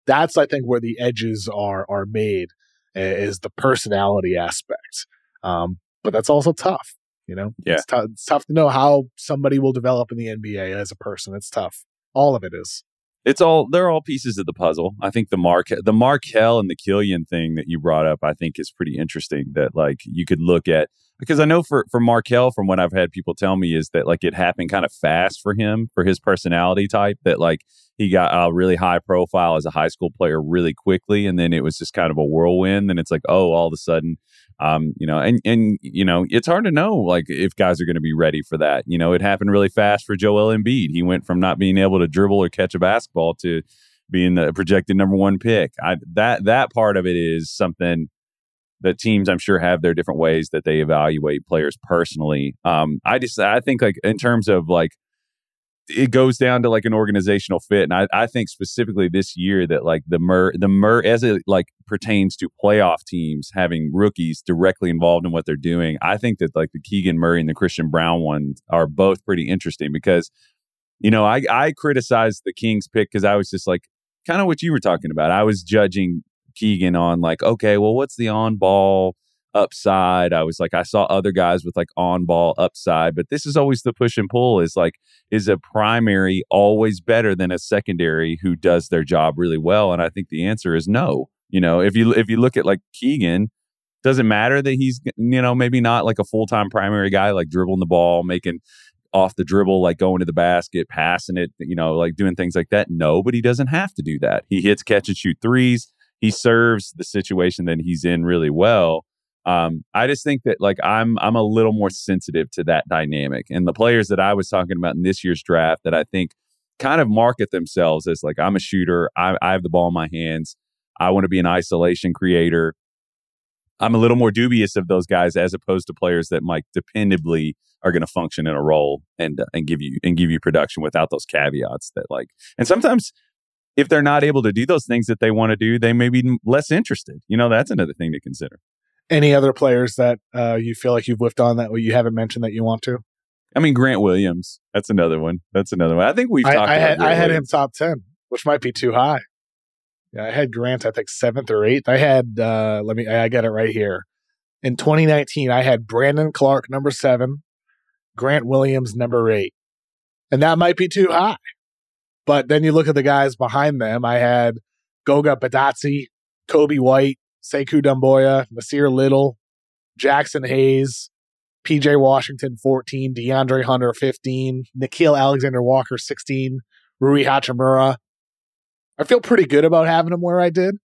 That's, I think, where the edges are are made is the personality aspect. Um, but that's also tough you know, yeah, it's, t- it's tough to know how somebody will develop in the NBA as a person. It's tough. All of it is. It's all they're all pieces of the puzzle. I think the Mark the Markelle and the Killian thing that you brought up, I think is pretty interesting. That like you could look at because I know for for Markelle, from what I've had people tell me, is that like it happened kind of fast for him for his personality type. That like he got a really high profile as a high school player really quickly, and then it was just kind of a whirlwind. And it's like, oh, all of a sudden um, you know, and and you know, it's hard to know like if guys are going to be ready for that. You know, it happened really fast for Joel Embiid. He went from not being able to dribble or catch a basketball to being the projected number one pick. I, that that part of it is something that teams I'm sure have their different ways that they evaluate players personally. Um, I just I think like in terms of like it goes down to like an organizational fit. And I, I think specifically this year that like the mer the mer as it like pertains to playoff teams having rookies directly involved in what they're doing, I think that like the Keegan Murray and the Christian Braun ones are both pretty interesting because, you know, I I criticized the Kings pick because I was just like kind of what you were talking about. I was judging Keegan on like, okay, well, what's the on ball upside. I was like, I saw other guys with like on ball upside, but this is always the push and pull is like, is a primary always better than a secondary who does their job really well? And I think the answer is no. You know, if you if you look at like Keegan, doesn't matter that he's you know maybe not like a full time primary guy like dribbling the ball, making off the dribble, like going to the basket, passing it, you know, like doing things like that. No, but he doesn't have to do that. He hits catch and shoot threes. He serves the situation that he's in really well. Um, I just think that like I'm I'm a little more sensitive to that dynamic. And the players that I was talking about in this year's draft that I think kind of market themselves as like I'm a shooter, I, I have the ball in my hands, I want to be an isolation creator. I'm a little more dubious of those guys as opposed to players that might dependably are going to function in a role and uh, and give you and give you production without those caveats that like and sometimes if they're not able to do those things that they want to do, they may be less interested. You know, that's another thing to consider. Any other players that uh, you feel like you've whiffed on that you haven't mentioned that you want to? I mean, Grant Williams. That's another one. That's another one. I think we've I, talked. I about had I had him top ten, which might be too high. Yeah, I had Grant. I think seventh or eighth. I had. uh Let me. I got it right here. In 2019, I had Brandon Clarke number seven, Grant Williams number eight, and that might be too high. But then you look at the guys behind them. I had Goga Bitadze, Coby White, Sekou Doumbouya, Nassir Little, Jaxson Hayes, PJ Washington 14, DeAndre Hunter 15, Nickeil Alexander Walker 16, Rui Hachimura. I feel pretty good about having him where I did.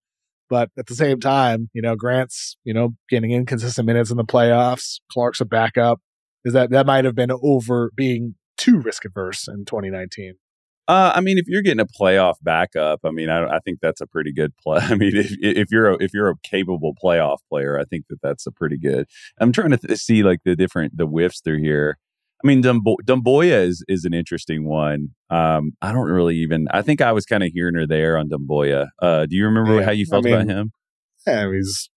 But at the same time, you know, Grant's, you know, getting inconsistent minutes in the playoffs. Clarke's a backup. Is that that might have been over being too risk averse in 2019? Uh, I mean, if you're getting a playoff backup, I mean, I, I think that's a pretty good play. I mean, if if you're a, if you're a capable playoff player, I think that that's a pretty good. I'm trying to th- see like the different the whiffs through here. I mean, Dumbo- Doumbouya is is an interesting one. Um, I don't really even. I think I was kind of hearing her there on Doumbouya. Uh, do you remember Yeah, how you I felt about him? Yeah, he's.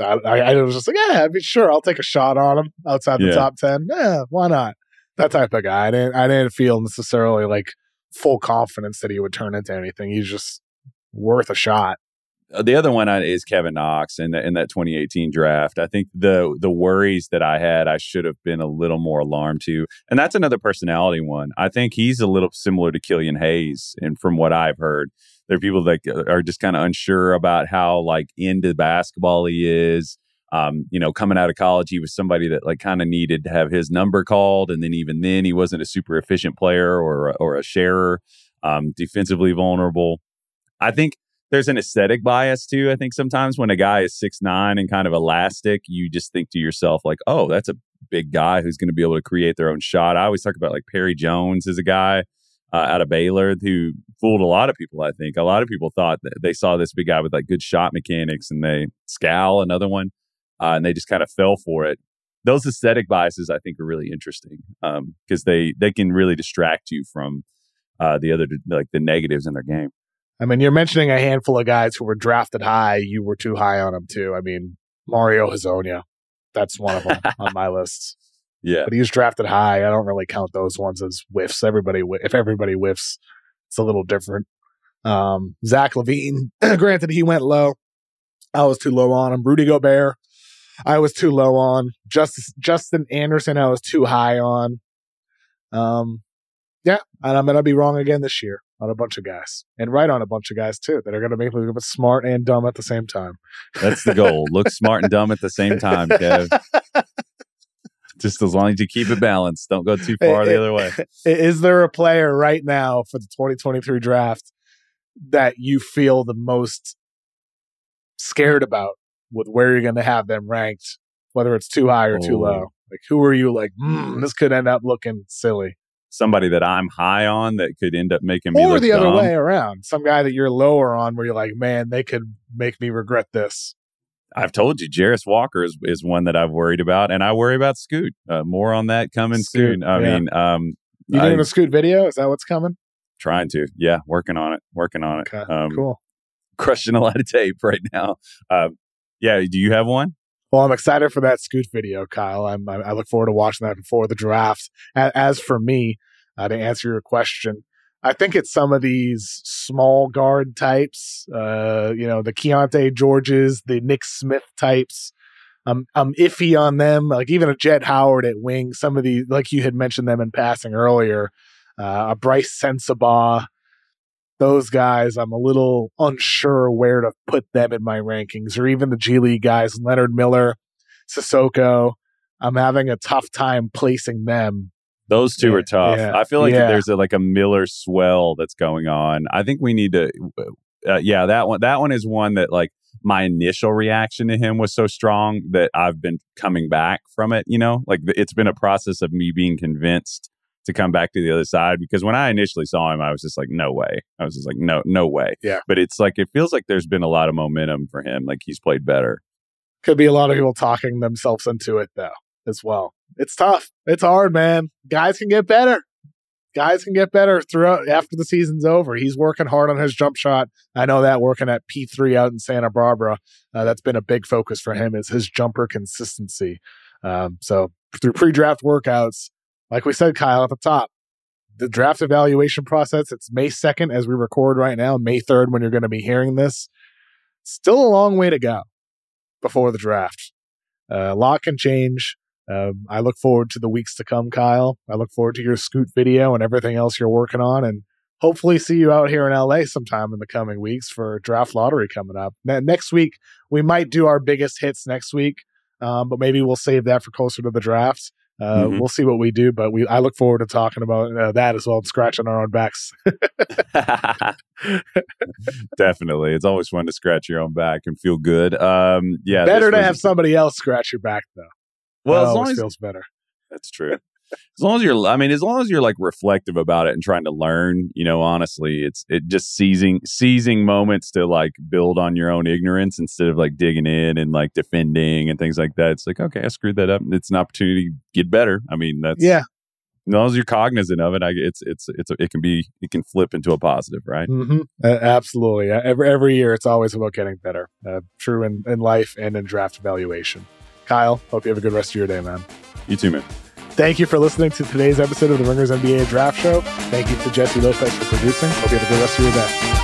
I, I I was just like, yeah, I mean, sure, I'll take a shot on him outside the Yeah. top ten. Yeah, why not? That type of guy. I didn't. I didn't feel necessarily like full confidence that he would turn into anything. He's just worth a shot. Uh, the other one is Kevin Knox in, the, in that 2018 draft. I think the the worries that I had, I should have been a little more alarmed to, and that's another personality one. I think he's a little similar to Killian Hayes, and from what I've heard, there are people that uh, are just kind of unsure about how like into basketball he is. Um, you know, coming out of college, he was somebody that like kind of needed to have his number called, and then even then, he wasn't a super efficient player or or a sharer. Um, defensively vulnerable. I think there's an aesthetic bias too. I think sometimes when a guy is six nine and kind of elastic, you just think to yourself like, "Oh, that's a big guy who's going to be able to create their own shot." I always talk about like Perry Jones as a guy uh, out of Baylor who fooled a lot of people. I think a lot of people thought that they saw this big guy with like good shot mechanics, and they scowl another one, uh, and they just kind of fell for it. Those aesthetic biases, I think, are really interesting because they they can really distract you from uh, the other like the negatives in their game. I mean, you're mentioning a handful of guys who were drafted high. You were too high on them too. I mean, Mario Hezonja, that's one of them on my list. Yeah. But he was drafted high. I don't really count those ones as whiffs. Everybody, if everybody whiffs, it's a little different. Um, Zach LaVine, granted, he went low. I was too low on him. Rudy Gobert, I was too low on. Justice, Justin Anderson, I was too high on. Um, yeah, and I'm gonna be wrong again this year on a bunch of guys, and right on a bunch of guys too that are gonna make me look smart and dumb at the same time. That's the goal. Look smart and dumb at the same time, Kev. Just as long as you keep it balanced. Don't go too far the other way. Is there a player right now for the 2023 draft that you feel the most scared about with where you're going to have them ranked, whether it's too high or too Oh. low? Like, who are you like, mm, this could end up looking silly? Somebody that I'm high on that could end up making me Or look the other dumb. way around. Some guy that you're lower on where you're like, man, they could make me regret this. I've told you, Jarace Walker is, is one that I've worried about, and I worry about Scoot. Uh, more on that coming Scoot, soon. I yeah. mean, um, You I- doing a Scoot video? Is that what's coming? trying to, yeah, working on it, working on it. Okay, Um, cool. Crushing a lot of tape right now. Uh, yeah, do you have one? Well, I'm excited for that Scoot video, Kyle. I'm, I, look forward to watching that before the draft. As, for me, uh, to answer your question, I think it's some of these small guard types, uh, you know, the Keyonte Georges, the Nick Smith types. I'm I'm iffy on them. Like even a Jett Howard at wing, some of the like you had mentioned them in passing earlier. Uh, a Brice Sensabaugh, those guys, I'm a little unsure where to put them in my rankings, or even the G League guys, Leonard Miller, Cissoko. I'm having a tough time placing them. Those two Yeah, are tough. yeah, I feel like yeah. there's a, like a Miller swell that's going on. I think we need to. Uh, yeah, that one. That one is one that like my initial reaction to him was so strong that I've been coming back from it. You know, like it's been a process of me being convinced to come back to the other side because when I initially saw him, I was just like, no way. I was just like, no, no way. Yeah. But it's like it feels like there's been a lot of momentum for him. Like he's played better. Could be a lot of people talking themselves into it though, as well. It's tough. It's hard, man. Guys can get better. Guys can get better throughout after the season's over. He's working hard on his jump shot. I know that working at P3 out in Santa Barbara, uh, that's been a big focus for him is his jumper consistency. Um, so through pre-draft workouts, like we said, Kyle at the top, the draft evaluation process. It's May 2nd as we record right now, May 3rd when you're going to be hearing this. Still a long way to go before the draft. Uh, a lot can change. Um, I look forward to the weeks to come, Kyle. I look forward to your scoot video and everything else you're working on, and hopefully see you out here in LA sometime in the coming weeks for draft lottery coming up. Ne- next week, we might do our biggest hits next week, um, but maybe we'll save that for closer to the draft. Uh, Mhm. We'll see what we do, but we I look forward to talking about uh, that as well and scratching our own backs. Definitely. It's always fun to scratch your own back and feel good. Um, yeah. better to was- have somebody else scratch your back, though. Well, as long always as feels better. That's true. As long as you're, I mean, as long as you're like reflective about it and trying to learn, you know, honestly, it's it just seizing seizing moments to like build on your own ignorance instead of like digging in and like defending and things like that. It's like, okay, I screwed that up. It's an opportunity to get better. I mean, that's Yeah, As long as you're cognizant of it, I, it's it's it's it can be it can flip into a positive, right? hmm absolutely. Uh, Every every year, it's always about getting better. Uh, true in, in life and in draft evaluation. Kyle, hope you have a good rest of your day, man. You too, man. Thank you for listening to today's episode of the Ringers NBA Draft Show. Thank you to Jessie Lopez for producing. Hope you have a good rest of your day.